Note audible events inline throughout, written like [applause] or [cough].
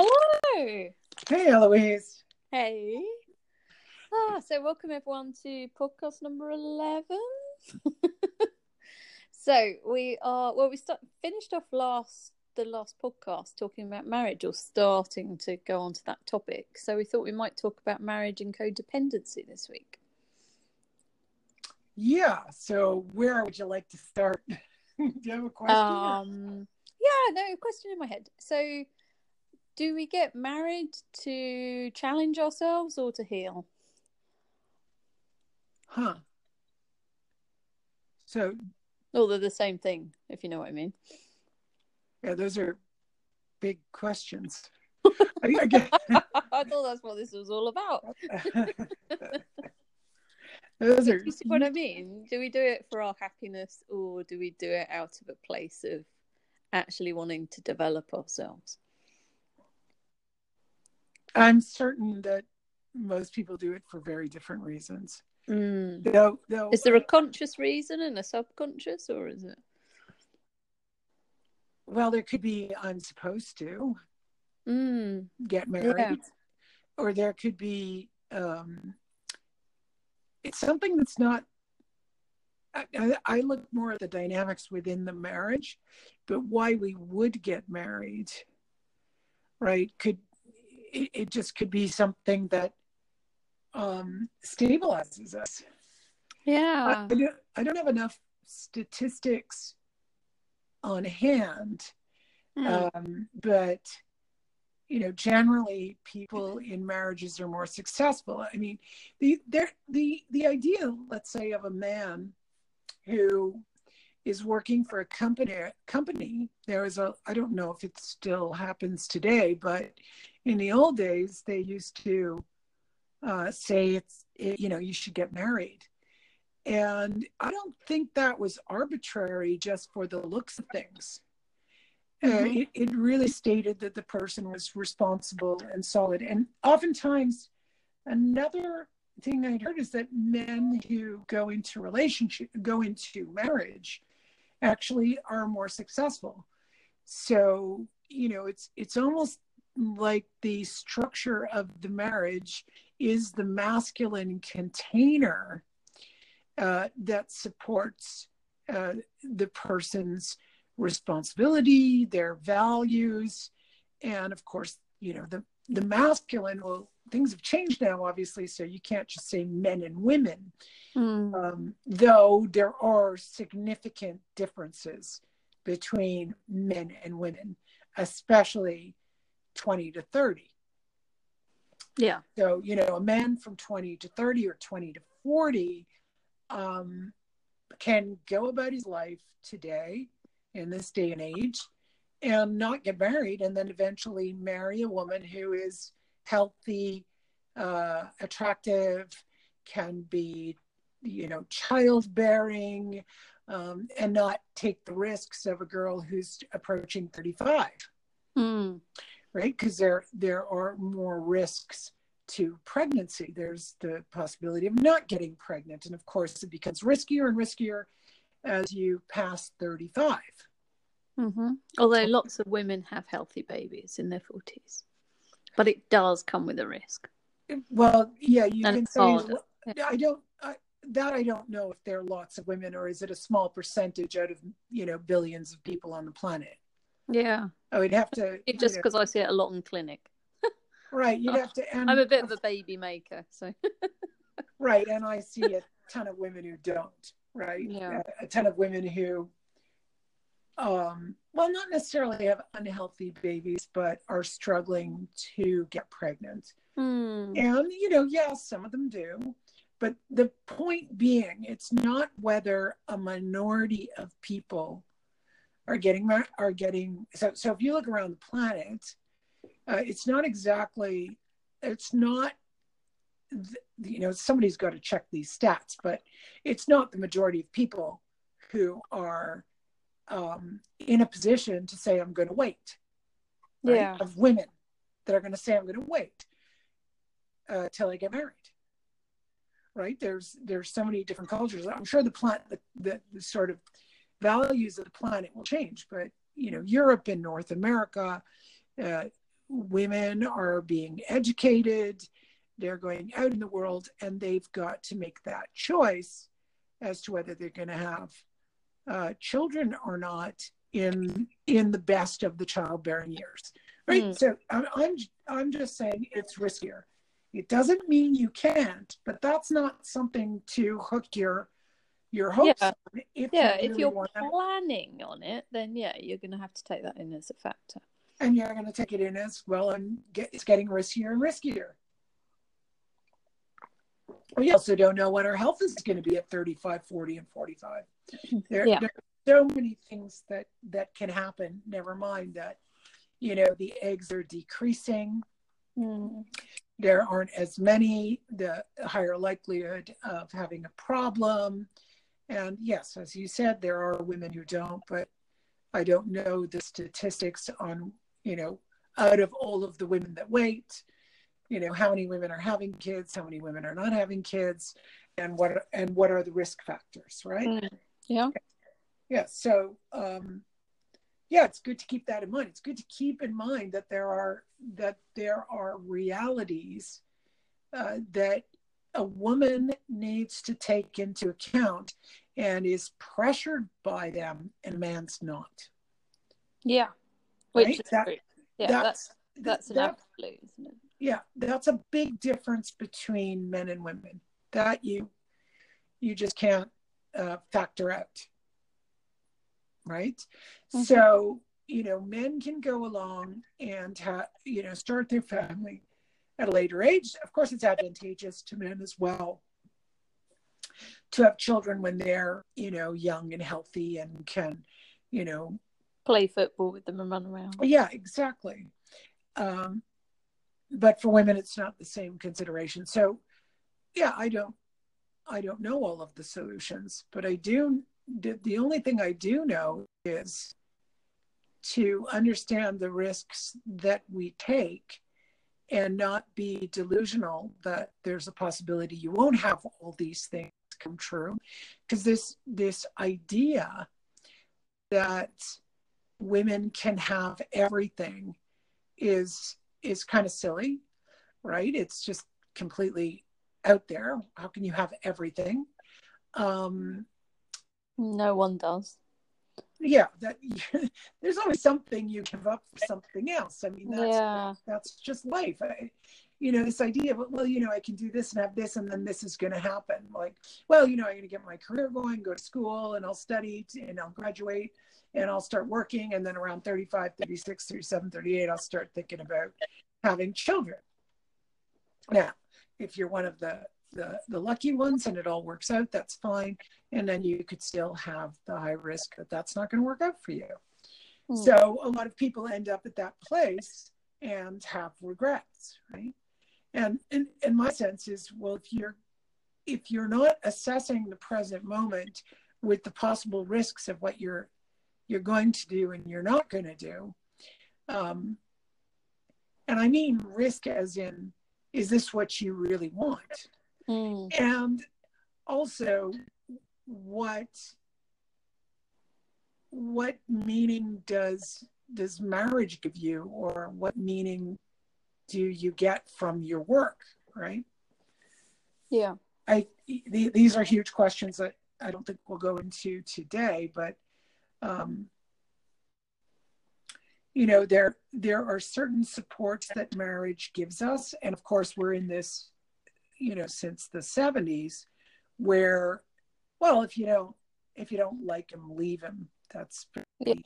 Hello. Hey, Eloise. Hey. Ah, so welcome everyone to podcast number eleven. [laughs] so we are well, we start finished off last the last podcast talking about marriage or starting to go on to that topic. So we thought we might talk about marriage and codependency this week. Yeah. So where would you like to start? [laughs] Do you have a question? Um, yeah, no question in my head. So, do we get married to challenge ourselves or to heal? Huh. So Oh, they're the same thing, if you know what I mean. yeah, those are big questions. I, [laughs] I get, [laughs] I thought that's what this was all about. [laughs] those are You see what I mean? Do we do it for our happiness or do we do it out of a place of actually wanting to develop ourselves? I'm certain that most people do it for very different reasons. Mm. Though, Is there a conscious reason and a subconscious, or is it? well, there could be I'm supposed to Mm. get married, or there could be um, it's something that's not. I, I, I look more at the dynamics within the marriage, but why we would get married, right? Could it, it just could be something that um, stabilizes us. I, Yeah. I, don't, I don't have enough statistics on hand Mm. um, but you know generally people in marriages are more successful i mean the there the the idea let's say of a man who is working for a company company there is a i don't know if it still happens today but in the old days they used to uh, say it's it, you know you should get married and i don't think that was arbitrary just for the looks of things uh, Mhm. it, it really stated that the person was responsible and solid. And oftentimes, another thing I heard is that men who go into relationship, go into marriage, actually are more successful. So you know, it's it's almost like the structure of the marriage is the masculine container uh, that supports uh, the person's responsibility, their values, and of course, you know, the the masculine. Well, things have changed now, obviously, so you can't just say men and women. Mm. Um, though there are significant differences between men and women, especially twenty to thirty. Yeah. So, you know, a man from 20 to 30 or 20 to 40 um, can go about his life today in this day and age and not get married and then eventually marry a woman who is healthy, uh, attractive, can be, you know, childbearing, um, and not take the risks of a girl who's approaching 35 Mm. Right? Because there there are more risks to pregnancy. There's the possibility of not getting pregnant, and of course, it becomes riskier and riskier as you pass 35. hmm Although lots of women have healthy babies in their forties, but it does come with a risk. Well, yeah, you And can say harder. I don't. I, that I don't know if there are lots of women, or is it a small percentage out of you know billions of people on the planet? Yeah, I would have to. it you just know, because I see it a lot in clinic. right, you'd have to. And [laughs] I'm a bit of a baby maker, so [laughs] right and i see a ton of women who don't right Yeah. a, a ton of women who um well not necessarily have unhealthy babies but are struggling to get pregnant Hmm. and you know yes some of them do but the point being it's not whether a minority of people are getting are getting so so if you look around the planet uh, it's not exactly it's not you know somebody's got to check these stats but it's not the majority of people who are um, in a position to say i'm going to wait right? yeah, of women that are going to say i'm going to wait uh, till i get married right there's there's so many different cultures i'm sure the plant the, the, the sort of values of the planet will change but you know europe and north america uh, women are being educated, they're going out in the world, and they've got to make that choice as to whether they're going to have uh, children or not in in the best of the childbearing years right mm. so I'm, I'm i'm just saying it's riskier it doesn't mean you can't but that's not something to hook your your hopes yeah, if yeah you really if you're planning on it then yeah you're going to have to take that in as a factor. And you're going to take it in as well and get, it's getting riskier and riskier. We also don't know what our health is going to be at 35 40 and 45 [clears throat] there, yeah. there are so many things that that can happen never mind that you know the eggs are decreasing. Mm. there aren't as many the higher likelihood of having a problem and yes as you said there are women who don't but i don't know the statistics on you know out of all of the women that wait you know how many women are having kids how many women are not having kids and what and what are the risk factors right mm. yeah yeah so um yeah it's good to keep that in mind it's good to keep in mind that there are that there are realities uh, that a woman needs to take into account and is pressured by them and a man's not yeah which right? is that, true. yeah that's that's, that's an that, absolute isn't it yeah that's a big difference between men and women that you you just can't uh, factor out right mm-hmm. so you know men can go along and have you know start their family at a later age. Of course it's advantageous to men as well to have children when they're you know young and healthy and can you know play football with them and run around. Yeah exactly. Um, but for women it's not the same consideration. So yeah i don't i don't know all of the solutions but i do the only thing i do know is to understand the risks that we take and not be delusional that there's a possibility you won't have all these things come true because this this idea that women can have everything is is kind of silly, right? It's just completely out there. How can you have everything? Um, no one does. Yeah, that [laughs] there's always something you give up for something else. I mean, that's yeah. that's just life. I, you know, this idea of well, you know, I can do this and have this, and then this is going to happen. Like, well, you know, I'm going to get my career going, go to school, and I'll study, and I'll graduate, and I'll start working. And then around 35, 36, 37, 38, I'll start thinking about having children. Now, if you're one of the, the, the lucky ones and it all works out, that's fine. And then you could still have the high risk that that's not going to work out for you. Mm. So a lot of people end up at that place and have regrets, right? And in, in my sense is, well, if you're if you're not assessing the present moment with the possible risks of what you're you're going to do and you're not going to do. Um, and I mean risk as in, is this what you really want? Mm. And also, what what meaning does does marriage give you, or what meaning do you get from your work? Right? Yeah. I th- these are huge questions that I don't think we'll go into today, but um, you know there there are certain supports that marriage gives us and of course we're in this you know since the 70s where well if you don't if you don't like him leave him. That's very,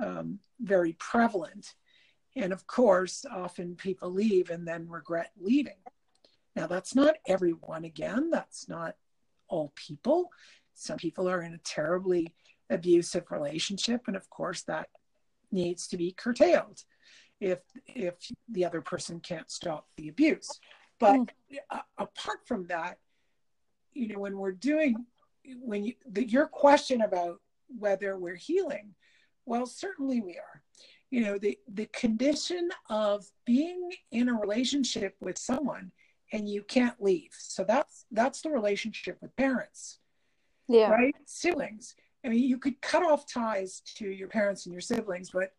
um, very prevalent. And of course often people leave and then regret leaving. Now that's not everyone again. That's not all people. Some people are in a terribly abusive relationship and of course that needs to be curtailed if if the other person can't stop the abuse but mm. apart from that you know when we're doing when you the, your question about whether we're healing well certainly we are. You know the the condition of being in a relationship with someone and you can't leave. So that's that's the relationship with parents yeah. right? Siblings. I mean, you could cut off ties to your parents and your siblings, but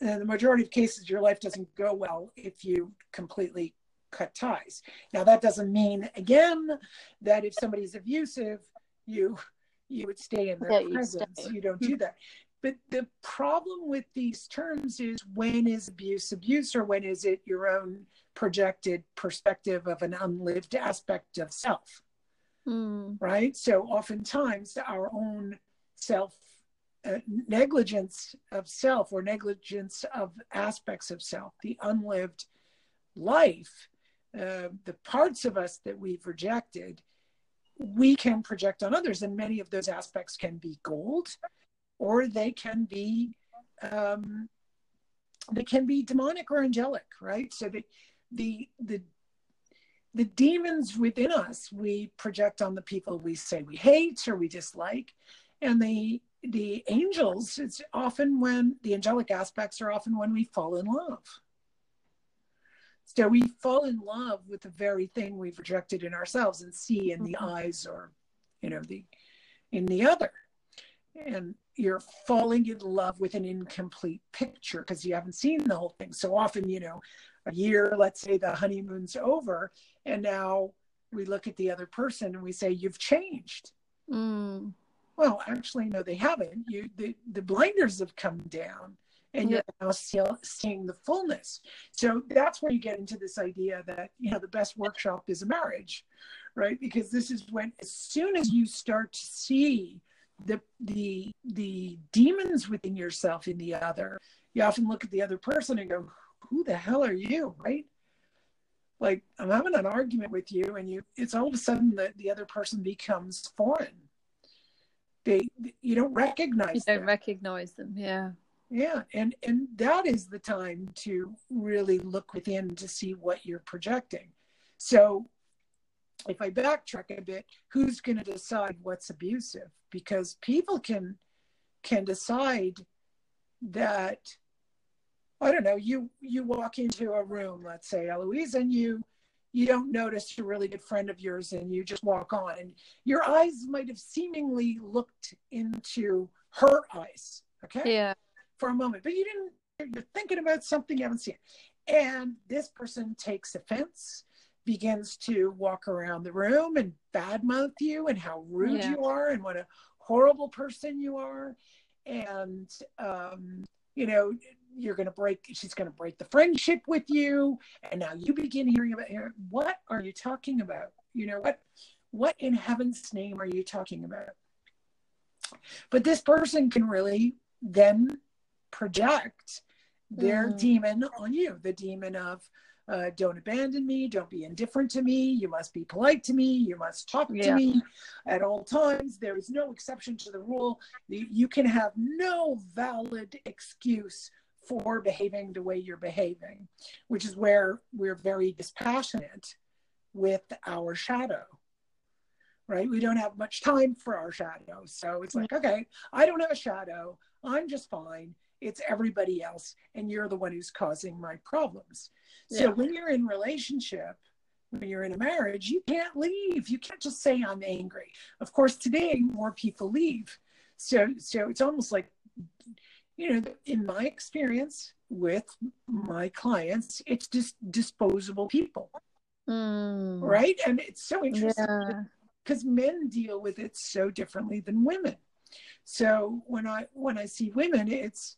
in the majority of cases, your life doesn't go well if you completely cut ties. Now, that doesn't mean, again, that if somebody's abusive, you you would stay in their yeah, presence. You, you don't do that. But the problem with these terms is when is abuse abuse or when is it your own projected perspective of an unlived aspect of self? Mm. Right? So oftentimes our own self uh, negligence of self or negligence of aspects of self, the unlived life, uh, the parts of us that we've rejected, we can project on others. And many of those aspects can be gold or they can be. Um, they can be demonic or angelic, right? So the the the the demons within us we project on the people we say we hate or we dislike, and the the angels it's often when the angelic aspects are often when we fall in love so we fall in love with the very thing we've rejected in ourselves and see in the mm-hmm. eyes or you know the in the other. And you're falling in love with an incomplete picture because you haven't seen the whole thing. So often you know a year let's say the honeymoon's over and now we look at the other person and we say you've changed. Mm. Well, actually, no, they haven't. You the, the blinders have come down and you're now still seeing the fullness. So that's where you get into this idea that, you know, the best workshop is a marriage, right? Because this is when as soon as you start to see the the the demons within yourself in the other, you often look at the other person and go, Who the hell are you? Right? Like I'm having an argument with you and you it's all of a sudden that the other person becomes foreign they you don't recognize you don't them. recognize them yeah yeah and and that is the time to really look within to see what you're projecting. So if i backtrack a bit who's going to decide what's abusive? Because people can can decide that i don't know you you walk into a room let's say eloise and you you don't notice a really good friend of yours and you just walk on and your eyes might have seemingly looked into her eyes okay? Yeah for a moment but you didn't you're thinking about something you haven't seen. And this person takes offense begins to walk around the room and badmouth you and how rude yeah. you are and what a horrible person you are. And um, you know you're going to break she's going to break the friendship with you. And now you begin hearing about her what are you talking about? You know what what in heaven's name are you talking about? But this person can really then project their mm. demon on you the demon of uh, don't abandon me don't be indifferent to me you must be polite to me you must talk yeah. to me at all times there is no exception to the rule you can have no valid excuse for behaving the way you're behaving, which is where we're very dispassionate with our shadow. Right? We don't have much time for our shadow. So it's like, okay, I don't have a shadow. I'm just fine. It's everybody else. And you're the one who's causing my problems. Yeah. So when you're in relationship, when you're in a marriage, you can't leave. You can't just say I'm angry. Of course, today more people leave. So so it's almost like you know, in my experience with my clients, it's just disposable people. Mm. Right. And it's so interesting because yeah. men deal with it so differently than women. So when I when I see women, it's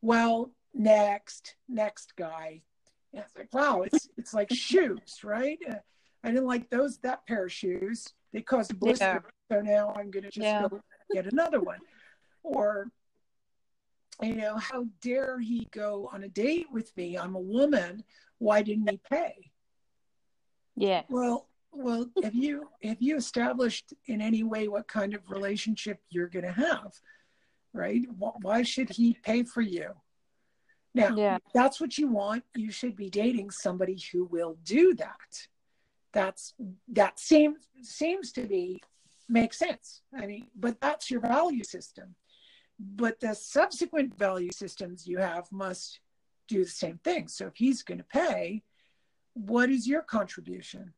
well, next, next guy. And it's like, wow, it's it's like [laughs] shoes, right? Uh, I didn't like those that pair of shoes. They caused a blister. Yeah. So now I'm gonna just yeah. go get another one. Or you know, how dare he go on a date with me? I'm a woman. Why didn't he pay? Yeah. Well, well, have you have you established in any way what kind of relationship you're going to have? Right? Why should he pay for you? Now, yeah. that's what you want. You should be dating somebody who will do that. That's that seems seems to be make sense. I mean, but that's your value system but the subsequent value systems you have must do the same thing. So if he's going to pay, what is your contribution?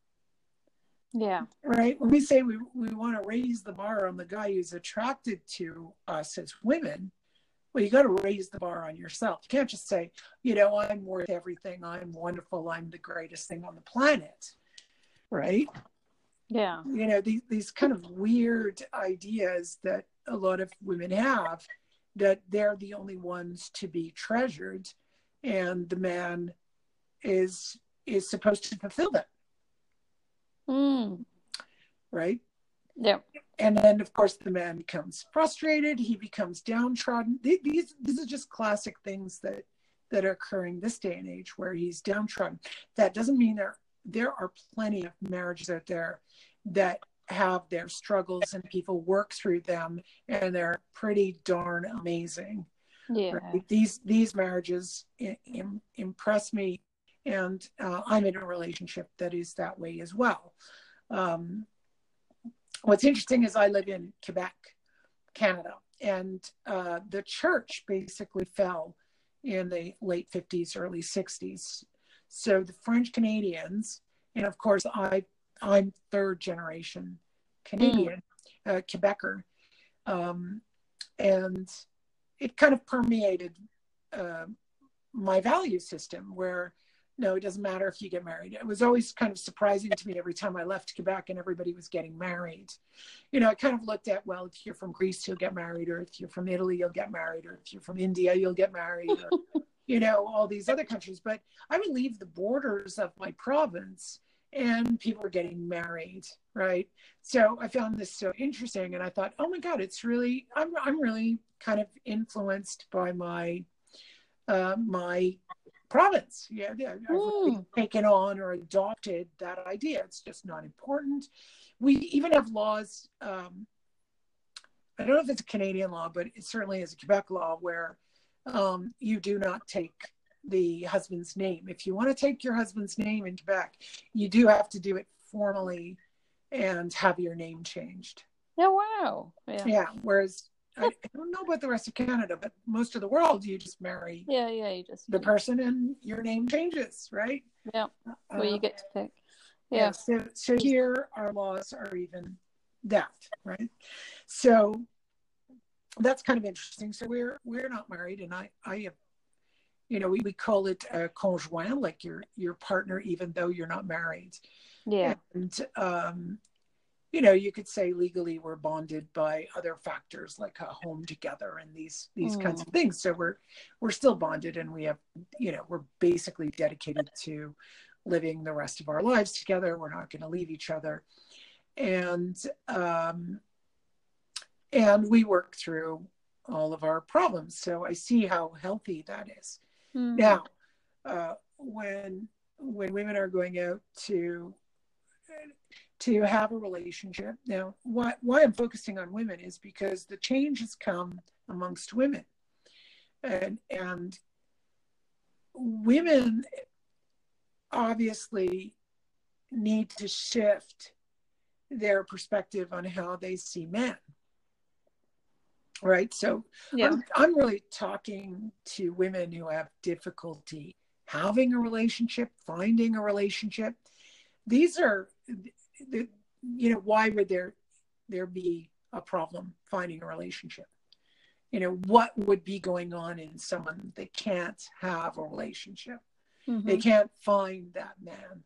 Yeah. Right. When we say we, we want to raise the bar on the guy who's attracted to us as women, well, you got to raise the bar on yourself. You can't just say, you know, I'm worth everything. I'm wonderful. I'm the greatest thing on the planet. Right. Yeah. You know, these, these kind of weird ideas that a lot of women have that they're the only ones to be treasured and the man is is supposed to fulfill that Mm. right Yeah. and then of course the man becomes frustrated he becomes downtrodden these these are just classic things that that are occurring this day and age where he's downtrodden that doesn't mean there there are plenty of marriages out there that have their struggles and people work through them and they're pretty darn amazing Yeah. right? these these marriages I- im- impress me and uh, i'm in a relationship that is that way as well. Um, what's interesting is i live in quebec canada and uh, the church basically fell in the late 50s early 60s so the french canadians and of course i i'm third generation canadian uh, quebecer um, and it kind of permeated uh, my value system where no, it doesn't matter if you get married. It was always kind of surprising to me every time I left Quebec and everybody was getting married. You know, I kind of looked at, well, if you're from Greece, you'll get married, or if you're from Italy, you'll get married, or if you're from India, you'll get married, or, [laughs] you know, all these other countries. But I would leave the borders of my province and people were getting married, right? So I found this so interesting and I thought, oh my God, it's really, I'm, I'm really kind of influenced by my, uh, my province. Yeah, yeah. Mm. taken on or adopted that idea. It's just not important. We even have laws. Um, I don't know if it's a Canadian law, but it certainly is a Quebec law where um, you do not take the husband's name. If you want to take your husband's name in Quebec, you do have to do it formally and have your name changed. Oh wow. Yeah. Yeah. Whereas I, I [laughs] don't know about the rest of Canada, but most of the world, you just marry Yeah, yeah, you just the person and your name changes, right? Yeah. Well, you Uh, get to pick. yeah. Yeah. So, so here our laws are even that, right? So that's kind of interesting. So we're we're not married, and I I have, you know, we, we call it a conjoint, like your your partner, even though you're not married. Yeah. And um, you know, you could say legally we're bonded by other factors like a home together and these these kinds of things. So we're we're still bonded, and we have, you know, we're basically dedicated to living the rest of our lives together. We're not going to leave each other, and um, and we work through all of our problems. So I see how healthy that is. Mm. Now, uh, when when women are going out to to have a relationship, now why why I'm focusing on women is because the change has come amongst women, and and women obviously need to shift their perspective on how they see men. Right. So Yeah. I'm, I'm really talking to women who have difficulty having a relationship, finding a relationship. These are, the, you know, why would there there be a problem finding a relationship? You know, what would be going on in someone that can't have a relationship? Mhm. They can't find that man.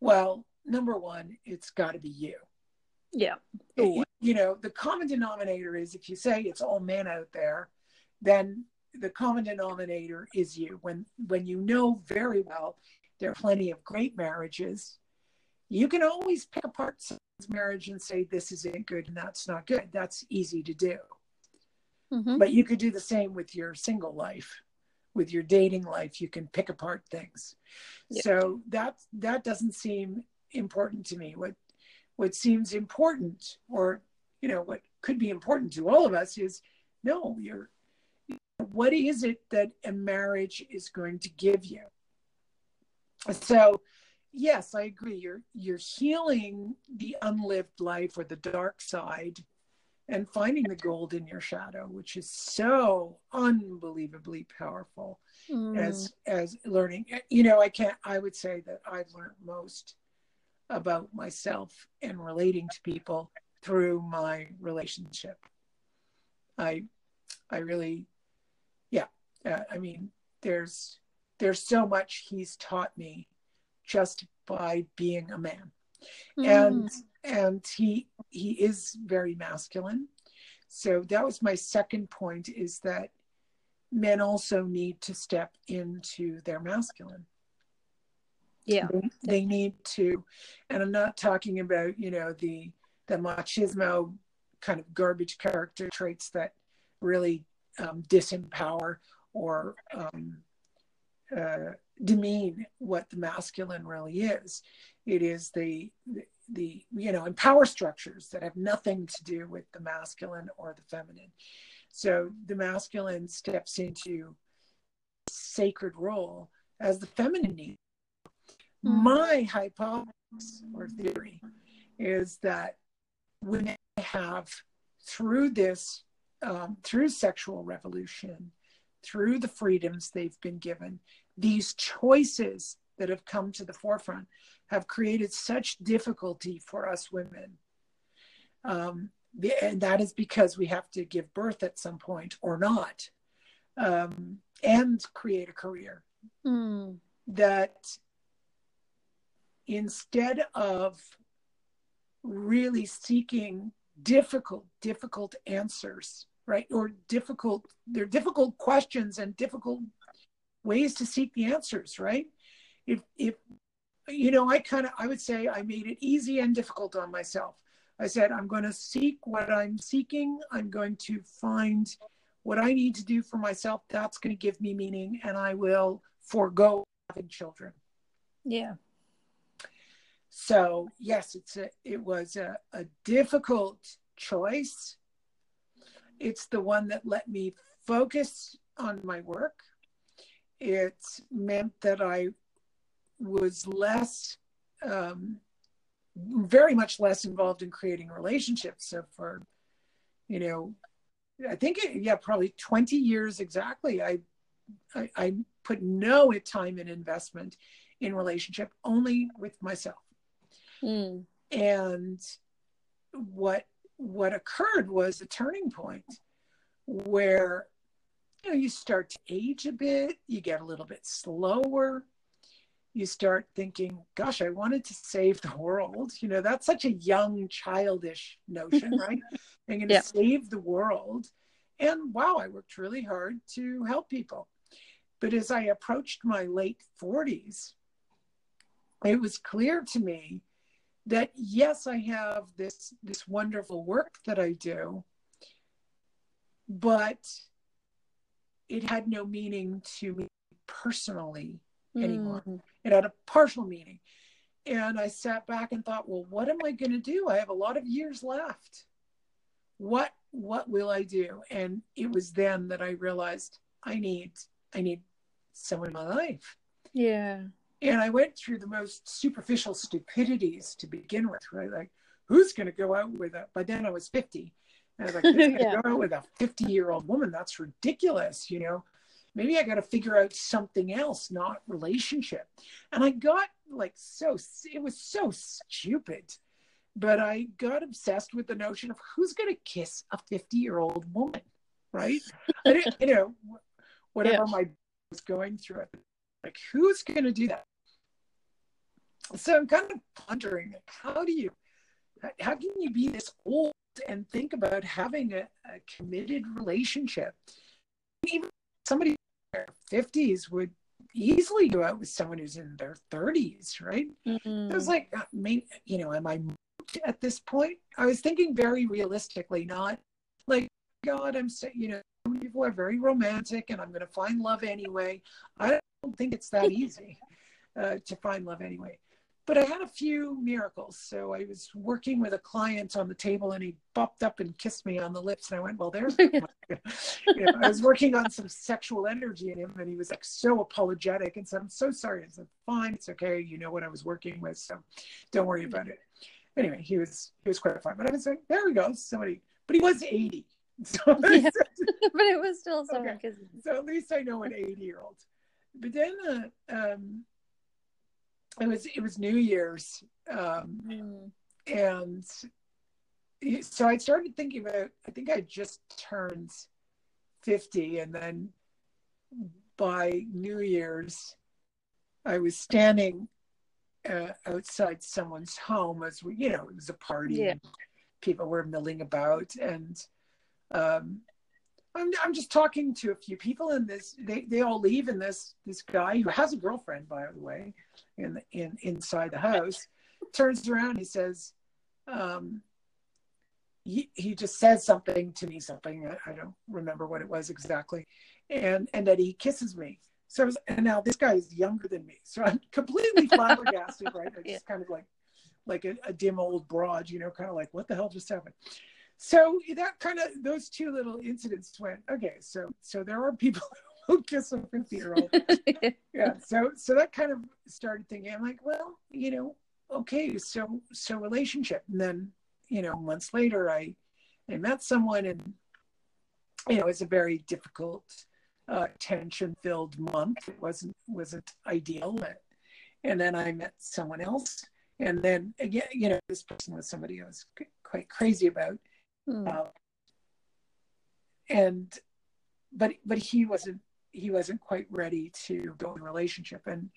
Well, number one, it's got to be you Yeah. it- you know the common denominator is if you say it's all men out there then the common denominator is you when when you know very well there are plenty of great marriages you can always pick apart someone's marriage and say this isn't good and that's not good. That's easy to do. Mhm. but you could do the same with your single life. With your dating life you can pick apart things. Yeah. so that that doesn't seem important to me. What what seems important or you know what could be important to all of us is no you're what is it that a marriage is going to give you? So yes i agree. You're you're healing the unlived life or the dark side and finding the gold in your shadow which is so unbelievably powerful Mm. as as learning. You know i can't i would say that i've learned most about myself and relating to people through my relationship. I i really uh, I mean, there's there's so much he's taught me just by being a man, mm. and and he he is very masculine. So that was my second point: is that men also need to step into their masculine. Yeah, they, they need to, and I'm not talking about you know the the machismo kind of garbage character traits that really um, disempower or um, uh, demean what the masculine really is. It is the, the, the you know and power structures that have nothing to do with the masculine or the feminine. So the masculine steps into sacred role as the feminine needs. Mm. My hypothesis or theory is that women have through this um, through sexual revolution through the freedoms they've been given these choices that have come to the forefront have created such difficulty for us women um, and that is because we have to give birth at some point or not um, and create a career mm. that instead of really seeking difficult, difficult answers, right? Or difficult, they're difficult questions and difficult ways to seek the answers, right? If, if, you know, I kind of, I would say I made it easy and difficult on myself. I said, I'm going to seek what I'm seeking. I'm going to find what I need to do for myself. That's going to give me meaning, and I will forego having children. Yeah. So yes, it's a it was a, a difficult choice. It's the one that let me focus on my work. It meant that I was less, um, very much less involved in creating relationships. So for, you know, I think it, yeah, probably twenty years exactly. I, I I put no time and investment in relationship, only with myself. Mm. And what what occurred was a turning point where know you start to age a bit, you get a little bit slower, you start thinking, gosh, I wanted to save the world. You know, that's such a young, childish notion, [laughs] right? I'm going to yeah. save the world. And wow, I worked really hard to help people. But as I approached my late 40s, it was clear to me that yes i have this this wonderful work that i do but it had no meaning to me personally anymore. Mm. it had a partial meaning. And i sat back and thought well what am i going to do? I have a lot of years left. What what will i do? And it was then that i realized i need i need someone in my life. Yeah. And I went through the most superficial stupidities to begin with, right? Like, who's going to go out with a, by then I was 50. And I was like, [laughs] yeah. go out with a 50 year old woman? That's ridiculous, you know? Maybe I got to figure out something else, not relationship. And I got like so, it was so stupid. But I got obsessed with the notion of who's going to kiss a 50 year old woman, right? I you know, whatever yeah. my was going through it. Like, who's going to do that? So I'm kind of pondering, how do you, how can you be this old and think about having a, a committed relationship? Even somebody in their 50s would easily go out with someone who's in their 30s, right? Mm-hmm. I was like, uh, maybe, you know, am I at this point? I was thinking very realistically, not like, God, I'm, so, you know, people are very romantic and I'm going to find love anyway. I don't think it's that easy uh, to find love anyway. But I had a few miracles. So I was working with a client on the table and he bopped up and kissed me on the lips. And I went, Well, there's, [laughs] you know, I was working on some sexual energy in him and he was like so apologetic and said, I'm so sorry. I said, Fine, it's okay. You know what I was working with. So don't worry about it. Anyway, he was, he was quite fine. But I was like, There we go. Somebody, but he was 80. [laughs] So, yeah. [laughs] but it was still someone okay. So at least I know an 80 year old but then uh, um, it was it was New Year's, um, mm. and so I started thinking about. I think I just turned fifty, and then by New Year's, I was standing uh, outside someone's home as we, you know, it was a party. Yeah. And people were milling about, and um, I'm I'm just talking to a few people, and this they they all leave, and this this guy who has a girlfriend, by the way, in the, in inside the house, turns around, he says. Um, he, he just says something to me, something I, I don't remember what it was exactly, and and that he kisses me. So was, and now this guy is younger than me, so I'm completely [laughs] flabbergasted, right? It's Yeah. kind of like like a, a dim old broad, you know, kind of like what the hell just happened. So that kind of those two little incidents went okay. So so there are people [laughs] who kiss a fifty year old. [laughs] Yeah. So so that kind of started thinking. I'm like, well, you know, okay. So so relationship, and then you know months later, I I met someone, and you know it's a very difficult, uh, tension filled month. It wasn't wasn't ideal, and then I met someone else, and then again, you know, this person was somebody I was quite crazy about Mm. and but but he wasn't he wasn't quite ready to go in a relationship. And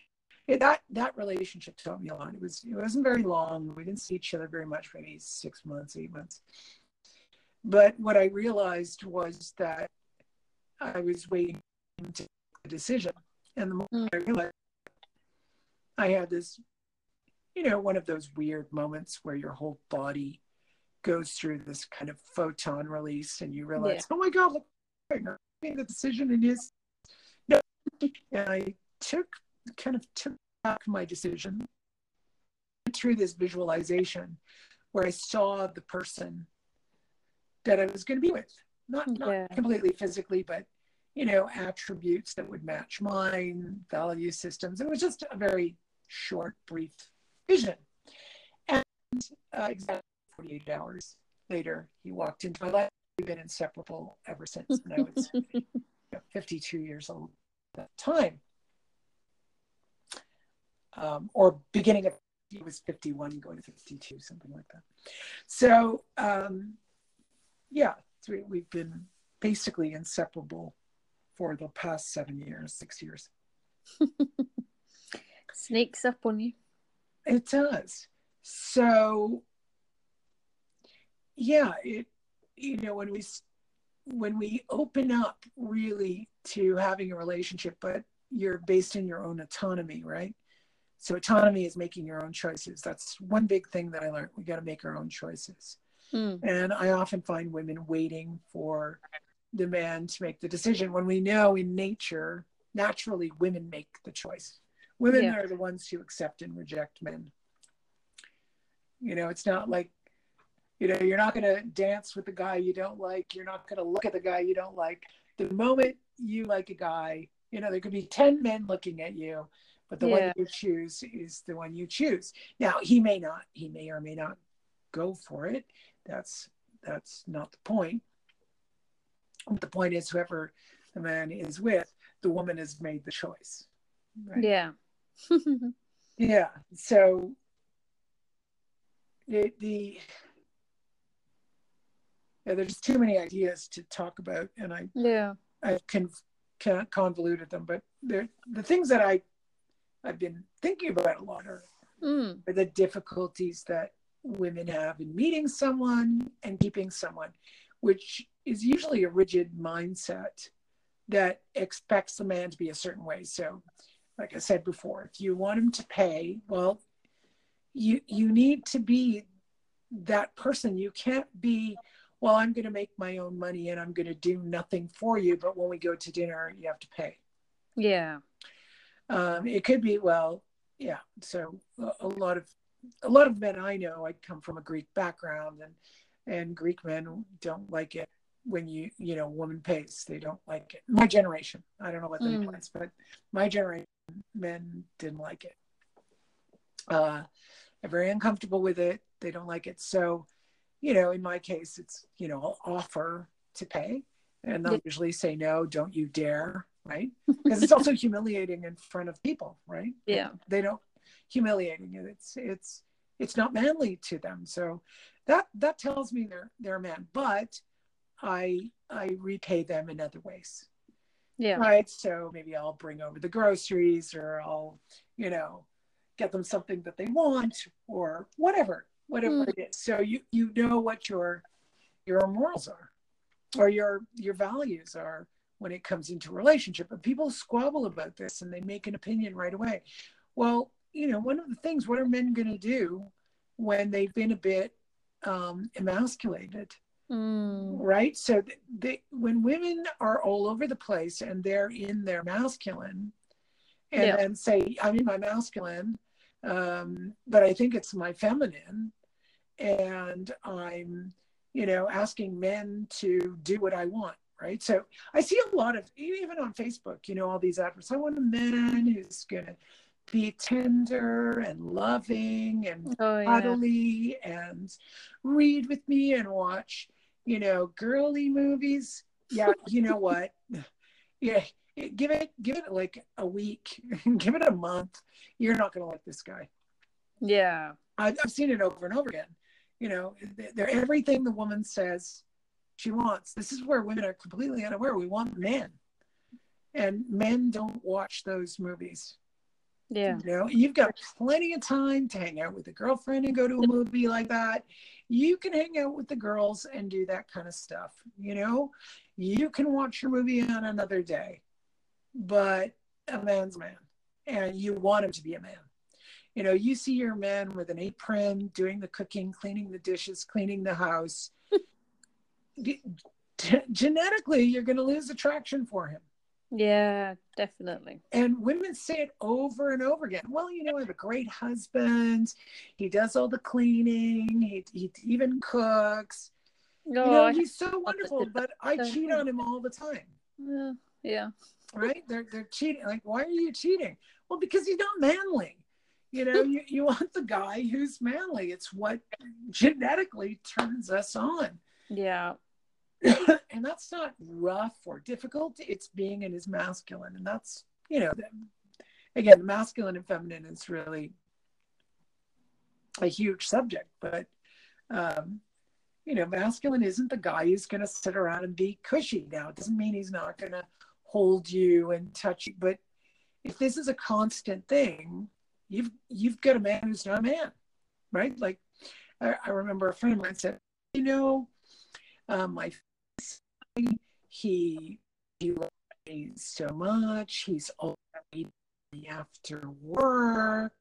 it, that that relationship taught me a lot. It was it wasn't very long. We didn't see each other very much maybe six months eight months. But what i realized was that i was waiting to make a decision. And the moment Mm. i realized i had this you know one of those weird moments where your whole body goes through this kind of photon release and you realize, oh my God, look, I made the decision and is no. [laughs] And I took kind of took back my decision through this visualization where I saw the person that I was going to be with. Not, Yeah. not completely physically, but you know, attributes that would match mine, value systems. It was just a very short, brief vision. And uh, exactly 48 hours later, he walked into my life. We've been inseparable ever since. And I was [laughs] you know, 52 years old at that time. Um, or beginning of, he was 51, going to 52, something like that. So, um, yeah, we, we've been basically inseparable for the past seven years, six years. [laughs] Sneaks up on you. It does. So, yeah, it you know when we when we open up really to having a relationship, but you're based in your own autonomy, right? So autonomy is making your own choices. That's one big thing that I learned. We got to make our own choices. Mm. And I often find women waiting for the man to make the decision when we know in nature, naturally, women make the choice. Women Yeah. are the ones who accept and reject men. You know, it's not like, you know, you're not going to dance with the guy you don't like. You're not going to look at the guy you don't like. The moment you like a guy, you know, there could be 10 men looking at you, but the Yeah. one you choose is the one you choose. Now, he may not, he may or may not go for it. That's that's not the point. The point is whoever the man is with, the woman has made the choice. Right? Yeah. [laughs] Yeah. So the, the there's too many ideas to talk about, and I yeah. I've con- con- convoluted them. But the the things that I I've been thinking about a lot are, Mm. are the difficulties that women have in meeting someone and keeping someone, which is usually a rigid mindset that expects the man to be a certain way. So, like I said before, if you want him to pay, well, you you need to be that person. You can't be, well, I'm going to make my own money and I'm going to do nothing for you, but when we go to dinner, you have to pay. Yeah. Um, it could be, well, yeah. So a, lot of a lot of men I know, I come from a Greek background, and and Greek men don't like it when you you know woman pays. They don't like it. My generation, I don't know what the Mm. ones, but my generation, men didn't like it. Uh, they're very uncomfortable with it. They don't like it. So, you know, in my case, it's you know, I'll offer to pay, and they'll Yeah. usually say no. Don't you dare, right? [laughs] Because it's also humiliating in front of people, right? Yeah. they don't humiliating it. It's it's it's not manly to them. So that that tells me they're they're a man. But I I repay them in other ways. Yeah. right? So maybe I'll bring over the groceries or I'll, you know, get them something that they want or whatever, whatever Mm. it is. So you you know what your your morals are or your your values are when it comes into relationship. But people squabble about this and they make an opinion right away. Well, you know, one of the things, what are men going to do when they've been a bit um, emasculated? Mm. right so they, when women are all over the place and they're in their masculine and Yeah. then say i'm in my masculine um, but i think it's my feminine and i'm you know asking men to do what i want right so i see a lot of even on facebook you know all these adverts i want a man who's gonna be tender and loving and Oh yeah. cuddly and read with me and watch, you know, girly movies. Yeah, [laughs] you know what? Yeah, give it give it like a week, [laughs] give it a month. You're not going to like this guy. Yeah. I've, I've seen it over and over again. You know, they're everything the woman says she wants. This is where women are completely unaware. We want men, and men don't watch those movies. Yeah. You know, you've got plenty of time to hang out with a girlfriend and go to a movie like that. You can hang out with the girls and do that kind of stuff. You know, you can watch your movie on another day, but a man's man, and you want him to be a man. You know, you see your man with an apron, doing the cooking, cleaning the dishes, cleaning the house. [laughs] Genetically, you're going to lose attraction for him. Yeah. Definitely. And women say it over and over again. Well, you know, I have a great husband. He does all the cleaning. He, he even cooks. Oh, you know, I- he's so [laughs] wonderful, [laughs] but I cheat on him all the time. yeah. Yeah. Right? They're they're cheating. Like, why are you cheating? Well, because he's not manly. You know, you, you want the guy who's manly. It's what genetically turns us on. Yeah. [clears throat] and that's not rough or difficult. It's being in his masculine. And that's, you know, the, again, masculine and feminine is really a huge subject. But, um, you know, masculine isn't the guy who's going to sit around and be cushy. Now, it doesn't mean he's not going to hold you and touch you. But if this is a constant thing, you've you've got a man who's not a man, right? Like I, I remember a friend of mine said, you know, um, my he he loves so much. He's always after work.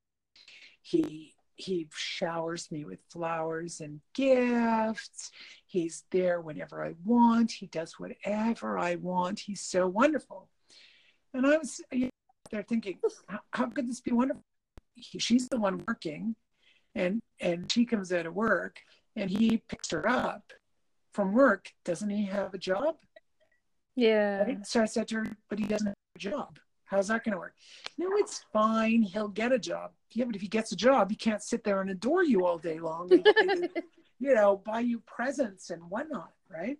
He he showers me with flowers and gifts. He's there whenever I want. He does whatever I want. He's so wonderful. And I was you know, there thinking, how, how could this be wonderful? He, she's the one working, and and she comes out of work, and he picks her up from work. Doesn't he have a job? Yeah. Right? So I said to her, but he doesn't have a job. How's that going to work? No, it's fine. He'll get a job. Yeah, but if he gets a job, he can't sit there and adore you all day long and, [laughs] you know, buy you presents and whatnot, right?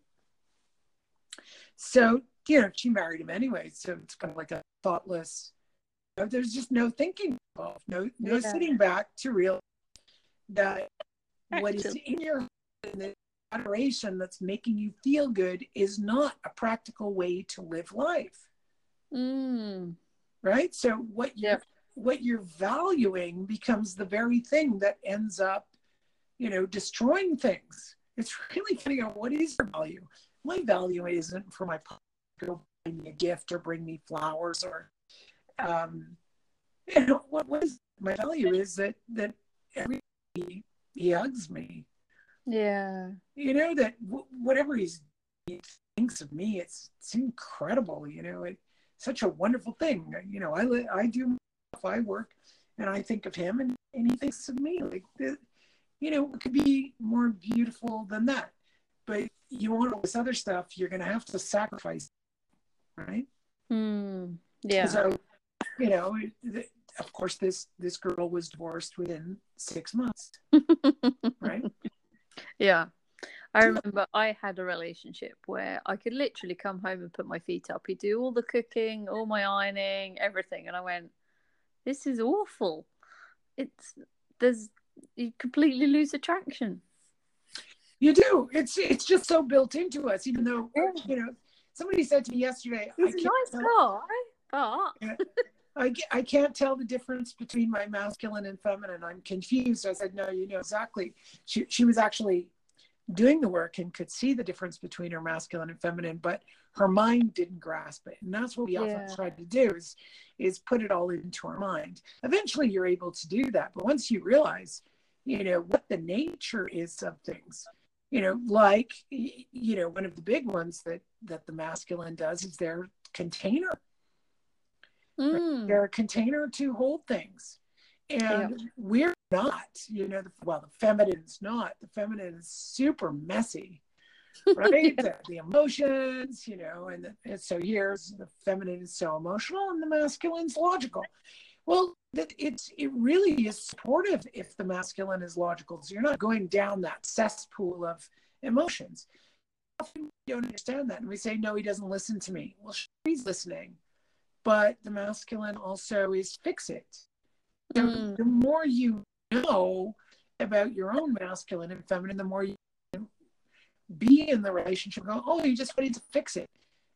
So, you know, she married him anyway. So it's kind of like a thoughtless, there's just no thinking involved, no, no Yeah. sitting back to realize that what is in your and the adoration that's making you feel good is not a practical way to live life Mm. right so what you Yep. what you're valuing becomes the very thing that ends up you know destroying things it's really figuring out what is your value my value isn't for my partner to go buy me a gift or bring me flowers or um you know what, what is my value is that that every he, he hugs me Yeah. you know that w- whatever he's he thinks of me it's it's incredible you know it such a wonderful thing you know i li- i do i work and i think of him and, and he thinks of me like the, you know it could be more beautiful than that but you want all this other stuff you're going to have to sacrifice right Mm. Yeah. so you know of course this this girl was divorced within six months [laughs] right Yeah. I remember I had a relationship where I could literally come home and put my feet up. He'd do all the cooking, all my ironing, everything. And I went, this is awful. It's, there's, you completely lose attraction. You do. It's it's just so built into us, even though you know somebody said to me yesterday, He's a nice tell, guy, but I, I can't tell the difference between my masculine and feminine. I'm confused. I said, no, you know exactly. She, she was actually doing the work and could see the difference between her masculine and feminine, but her mind didn't grasp it. And that's what we Yeah. often try to do is, is put it all into our mind. Eventually you're able to do that. But once you realize, you know, what the nature is of things, you know, like, you know, one of the big ones that, that the masculine does is their container. Mm. They're a container to hold things. And we're not, you know, the, well, the feminine is not. The feminine is super messy, [laughs] right? the, the emotions, you know, and, the, and so here's the feminine is so emotional and the masculine's logical. Well, that it's it really is supportive if the masculine is logical. So you're not going down that cesspool of emotions. Often we don't understand that, and we say, "No, he doesn't listen to me." Well, sure, he's listening, but the masculine also is fix it. So Mm. the more you know about your own masculine and feminine, the more you be in the relationship. Go, oh, you just wanted to fix it,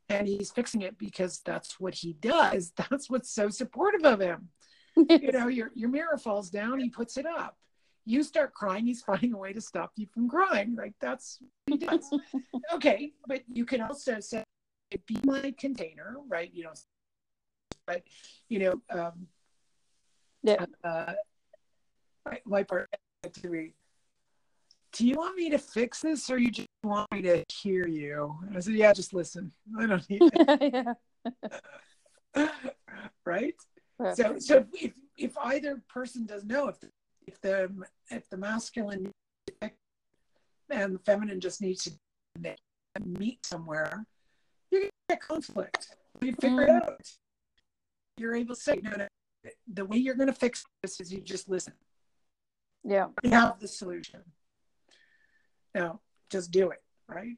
and he's fixing it because that's what he does. [laughs] That's what's so supportive of him. You know, your your mirror falls down, he puts it up. You start crying, he's [laughs] finding a way to stop you from crying. Like that's what he does. [laughs] okay, but you can also say, "Be my container," right? You know, but you know. Um, Yeah. uh, my, my partner to me, "Do you want me to fix this, or you just want me to hear you?" And I said, "Yeah, just listen. I don't need it." [laughs] [laughs] right? So, so if if either person doesn't know if if the if the masculine and the feminine just needs to meet somewhere, you're gonna get conflict. You figure it Mm. out. You're able to say, no, no. The way you're gonna fix this is you just listen. yeah. You have the solution. Now, just do it, right?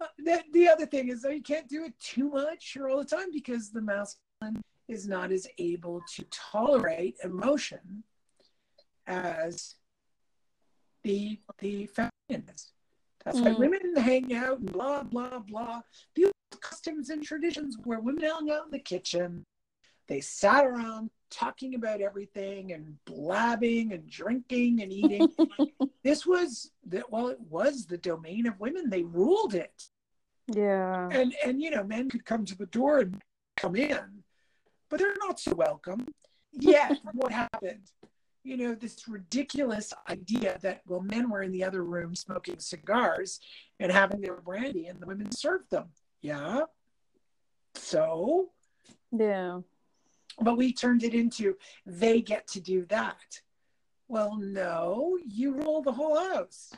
Uh, The, the other thing is, though, you can't do it too much or all the time because the masculine is not as able to tolerate emotion as the the feminine is. That's why Mm. women hang out and blah blah blah. Beautiful customs and traditions where women hung out in the kitchen. They sat around talking about everything and blabbing and drinking and eating. [laughs] this was that well, it was the domain of women. They ruled it Yeah. and and you know men could come to the door and come in but they're not so welcome yet [laughs] what happened you know this ridiculous idea that well men were in the other room smoking cigars and having their brandy and the women served them yeah so Yeah. But we turned it into they get to do that. Well no you rule the whole house.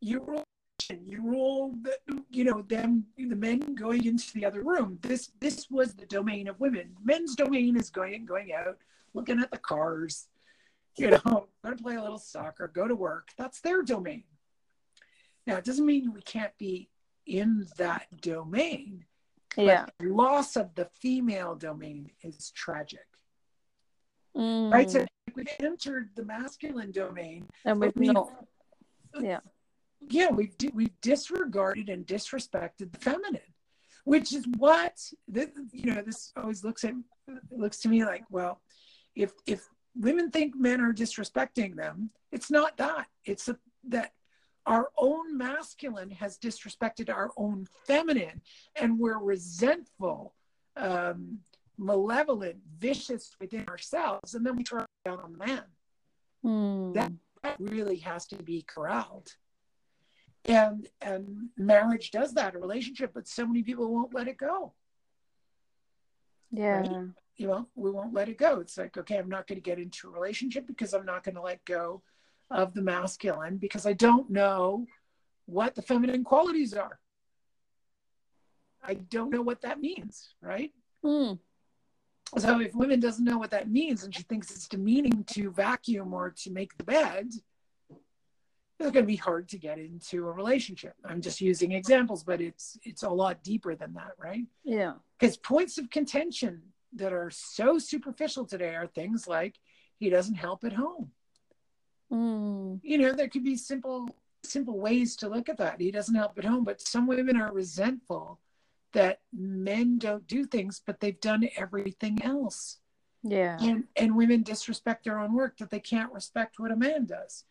You rule you rule the, you know them the men going into the other room. This this was the domain of women. Men's domain is going going out looking at the cars you know [laughs] going to play a little soccer go to work. That's their domain. Now it doesn't mean we can't be in that domain Yeah. but loss of the female domain is tragic Mm. right so we've entered the masculine domain and we've we've- not. Yeah. yeah we've we've disregarded and disrespected the feminine which is what the, you know this always looks at looks to me like well if if women think men are disrespecting them it's not that it's a, that our own masculine has disrespected our own feminine and we're resentful um malevolent vicious within ourselves and then we turn it down on the man Mm. That- that really has to be corralled. And and marriage does that a relationship but so many people won't let it go. Yeah. you know we won't let it go. It's like okay i'm not going to get into a relationship because i'm not going to let go of the masculine because i don't know what the feminine qualities are. I don't know what that means right? Mm. so if women doesn't know what that means and she thinks it's demeaning to vacuum or to make the bed it's going to be hard to get into a relationship. I'm just using examples but it's it's a lot deeper than that right? Yeah. because points of contention that are so superficial today are things like he doesn't help at home Mm. you know there could be simple simple ways to look at that he doesn't help at home but some women are resentful that men don't do things, but they've done everything else. Yeah. And and women disrespect their own work that they can't respect what a man does.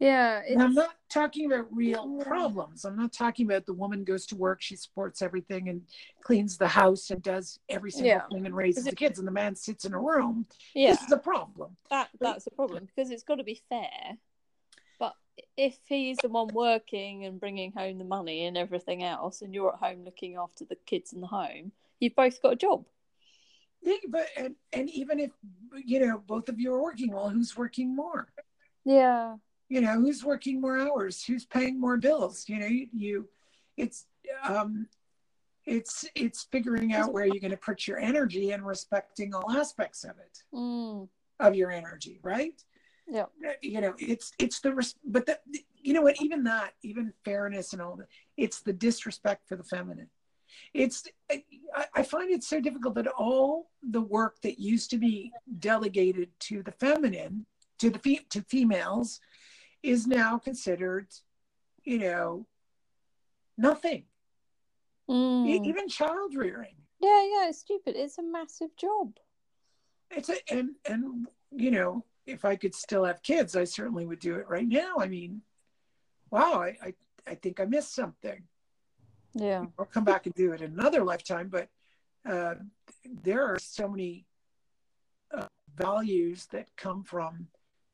Yeah. And I'm not talking about real Yeah. problems. I'm not talking about the woman goes to work, she supports everything and cleans the house and does every single Yeah. thing and raises it- the kids, and the man sits in a room. yeah. This is a problem. that that's a problem because it's got to be fair. But if he's the one working and bringing home the money and everything else, and you're at home looking after the kids in the home, you've both got a job. Yeah, but and, and even if you know both of you are working, well, who's working more? Yeah. You know who's working more hours? Who's paying more bills? You know you, you it's um it's it's figuring out where you're going to put your energy and respecting all aspects of it. Mm. of your energy right? Yeah. you know it's it's the res- but the, you know what? Even that even fairness and all that it's the disrespect for the feminine. It's I, I find it so difficult that all the work that used to be delegated to the feminine to the fe- to females is now considered you know nothing E- Mm. even child rearing Yeah, yeah, it's stupid. It's a massive job. it's a and and you know if i could still have kids i certainly would do it right now i mean wow i i, I think i missed something Yeah. i'll come back and do it in another lifetime but uh, there are so many uh, values that come from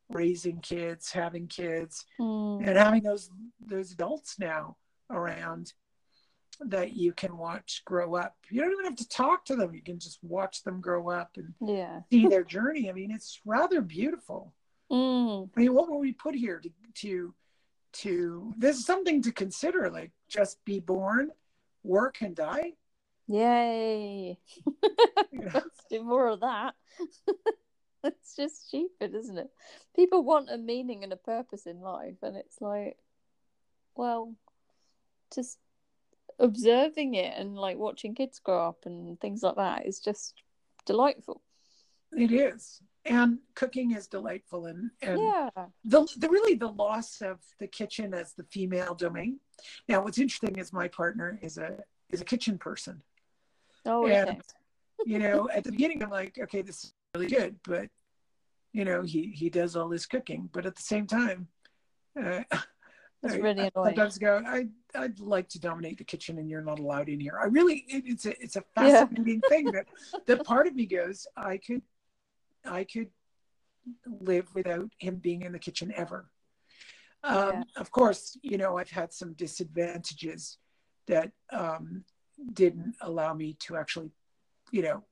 raising kids having kids Mm. and having those those adults now around that you can watch grow up you don't even have to talk to them you can just watch them grow up and Yeah. see their [laughs] journey. I mean, it's rather beautiful. Mm. I mean, what were we put here to to to? There's something to consider, like just be born, work, and die. Yay. [laughs] You know? Let's do more of that. [laughs] [laughs] it's just stupid, isn't it? People want a meaning and a purpose in life, and it's like, well, just observing it and like watching kids grow up and things like that is just delightful. It is, and cooking is delightful, and and Yeah. the the really the loss of the kitchen as the female domain. Now, what's interesting is my partner is a is a kitchen person. Oh, And- okay. You know, at the beginning, I'm like, okay, this is really good, but you know, he he does all this cooking, but at the same time. Uh, [laughs] That's I- really I annoying. sometimes go, I I'd like to dominate the kitchen, and you're not allowed in here. I really, it, it's a it's a [laughs] Yeah. fascinating thing that that part of me goes, I could, I could live without him being in the kitchen ever. Um, Yeah. Of course, you know I've had some disadvantages that um, didn't allow me to actually, you know,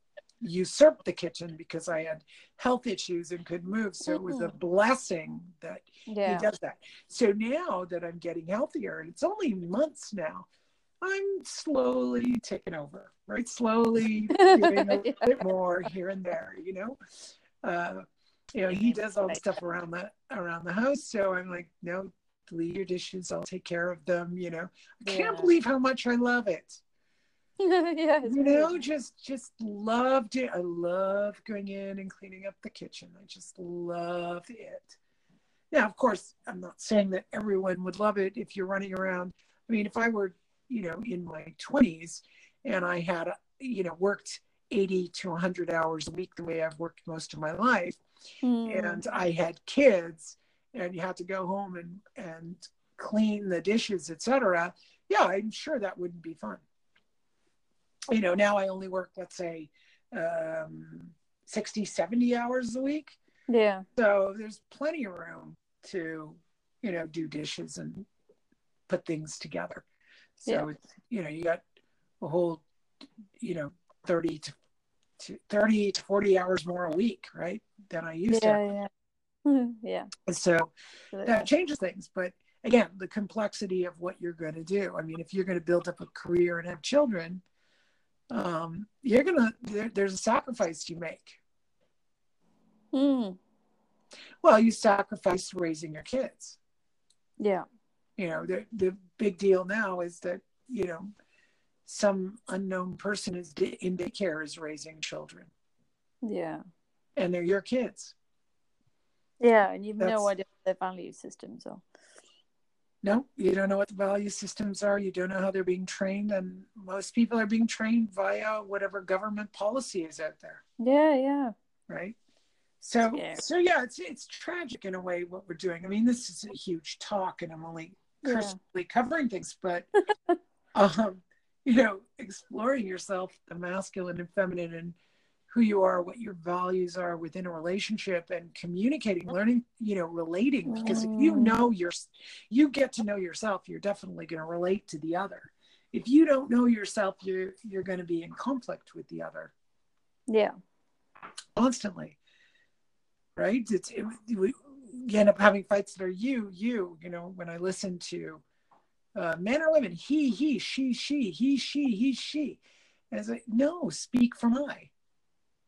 usurp the kitchen because I had health issues and couldn't move. So it was a blessing that Yeah. he does that. So now that I'm getting healthier, and it's only months now, I'm slowly taking over, right? Slowly doing a [laughs] Yeah. bit more here and there, you know. Uh, you know, he does all the stuff around the around the house, so I'm like, no, leave your dishes. I'll take care of them. You know, I can't Yeah. believe how much I love it. [laughs] yeah, You know, just just loved it. I love going in and cleaning up the kitchen. I just love it. Now, of course, I'm not saying that everyone would love it if you're running around. I mean, if I were, you know, in my 20s and I had, you know, worked 80 to 100 hours a week the way I've worked most of my life, Mm. and I had kids, and you had to go home and and clean the dishes, etc. Yeah, I'm sure that wouldn't be fun. You know, now I only work, let's say, um, 60, 70 hours a week. yeah, So there's plenty of room to, you know, do dishes and put things together. So, Yeah. it's, you know, you got a whole, you know, 30 to, to 30 to 40 hours more a week, right? Than I used to. yeah, yeah, yeah. [laughs] And so that changes things. But again, the complexity of what you're going to do. I mean, if you're going to build up a career and have children, um, you're to, there, there's a sacrifice you make. Mm. Well, you sacrifice raising your kids. Yeah, You know, the, the big deal now is that, you know, some unknown person is in daycare is raising children yeah, and they're your kids. yeah, and you've That's- no idea what their value systems are. No, you don't know what the value systems are. You don't know how they're being trained, and most people are being trained via whatever government policy is out there. Yeah, yeah. Right. So, Yeah. so yeah, it's it's tragic in a way what we're doing. I mean, this is a huge talk, and I'm only Yeah. covering things, but [laughs] um, you know, exploring yourself, the masculine and feminine, and who you are, what your values are within a relationship, and communicating, learning, you know, relating. Because if you Mm. know your, you get to know yourself, you're definitely going to relate to the other. If you don't know yourself, you're you're going to be in conflict with the other Yeah. constantly right it's it, we you end up having fights that are you you you know when i listen to uh, men or women he he she she he she he she and it's like no speak from i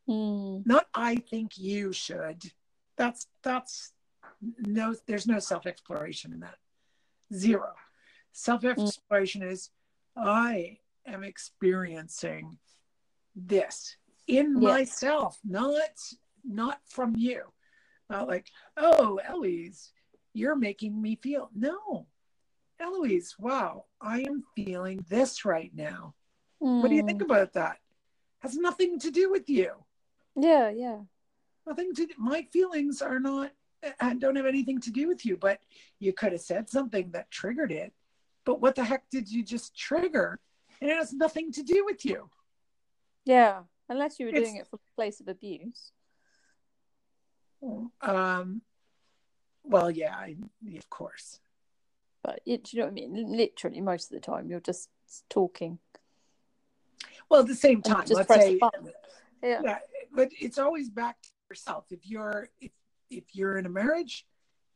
Mm. not i think you should. That's that's no there's no self-exploration in that. Zero. Self-exploration is i am experiencing this in Yeah. myself not not from you. Not like oh eloise you're making me feel no. Eloise wow i am feeling this right now. What do you think Mm. about that? Has nothing to do with you Yeah, yeah. nothing to my feelings are not and don't have anything to do with you but you could have said something that triggered it but what the heck did you just trigger and it has nothing to do with you Yeah. Unless you were It's- doing it from a place of abuse. um well yeah I, of course But it, you know what I mean? Literally, most of the time, you're just talking. well at the same time let's say. Yeah. yeah but it's always back to yourself if you're if, if you're in a marriage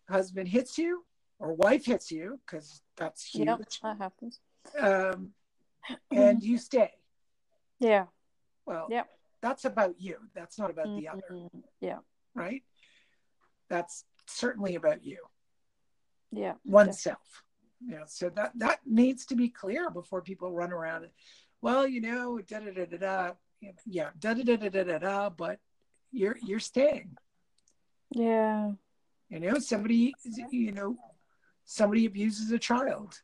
husband hits you or wife hits you because that's huge Yep, that happens. um [clears throat] and you stay Yeah. well Yep. that's about you that's not about the other Mhm. Yeah. right that's certainly about you Yeah. oneself yeah so that that needs to be clear before people run around well you know da da da da da yeah da da da da da da da but you're you're staying Yeah. you know somebody you know somebody abuses a child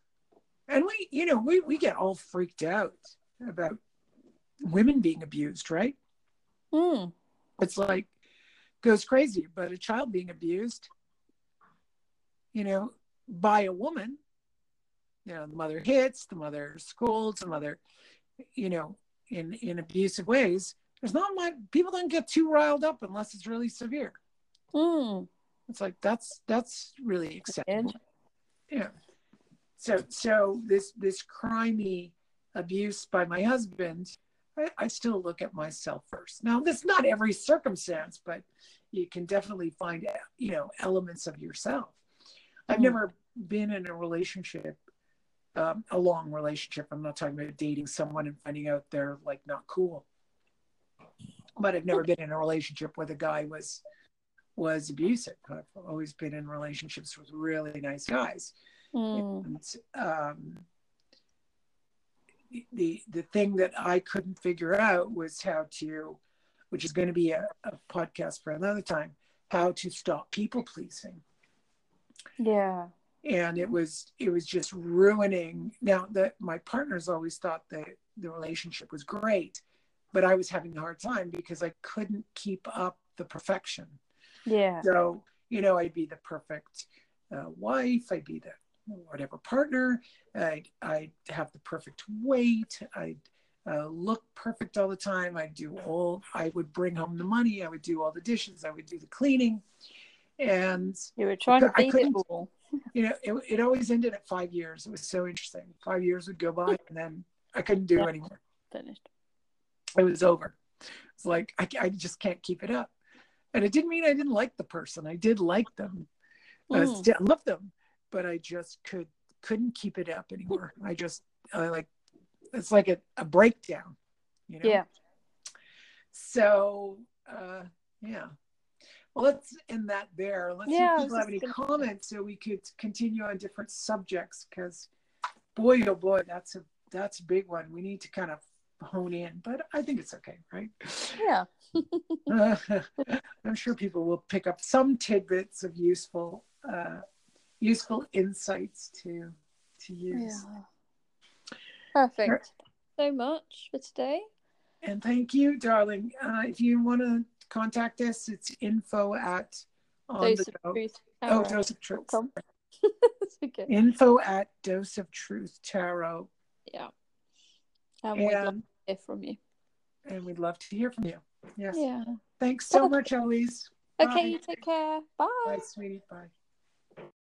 and we you know we, we get all freaked out about women being abused right Mm. it's like goes crazy but a child being abused you know by a woman you know the mother hits the mother scolds the mother you know in in abusive ways there's not much people don't get too riled up unless it's really severe. Mm. it's like that's that's really acceptable. Yeah. So so this this crimey abuse by my husband I, I still look at myself first. Now that's not every circumstance but you can definitely find you know elements of yourself. I've Mm. never been in a relationship um, a long relationship i'm not talking about dating someone and finding out they're like not cool but i've never been in a relationship where the guy was was abusive i've always been in relationships with really nice guys Mm. and um, the the thing that I couldn't figure out was how to, which is going to be a, a podcast for another time, how to stop people pleasing. Yeah. And it was it was just ruining. Now that my partners always thought that the relationship was great, but I was having a hard time because I couldn't keep up the perfection. Yeah. So, you know, I'd be the perfect uh, wife, I'd be the whatever partner, I'd, I'd have the perfect weight, I'd uh, look perfect all the time. I'd do all, I would bring home the money, I would do all the dishes, I would do the cleaning. And, You were trying to beat it all. You know, it, it always ended at five years. It was so interesting. Five years would go by and then I couldn't do Yeah. anymore. Finished. It was over. It's like, I, I just can't keep it up. And it didn't mean I didn't like the person. I did like them. I Mm. still love them, but I just could couldn't keep it up anymore. I just I like it's like a, a breakdown, you know. Yeah. So uh yeah. Let's end that there. Let's Yeah, see if people have any gonna- comments so we could continue on different subjects because boy oh boy, that's a that's a big one. We need to kind of hone in, but I think it's okay, right? Yeah. [laughs] I'm sure people will pick up some tidbits of useful uh, useful insights to to use. Yeah. Perfect. So much for today. And thank you, darling. Uh, if you want to contact us, it's info at on Dose the of truth. Oh, dose of truth. okay. [laughs] Info at dose of truth tarot. Yeah. And we'd love to hear from you. and we'd love to hear from you. Yes. Yeah. Thanks so much, Elise. Okay, Bye. you take care. Bye. Bye, sweetie. Bye.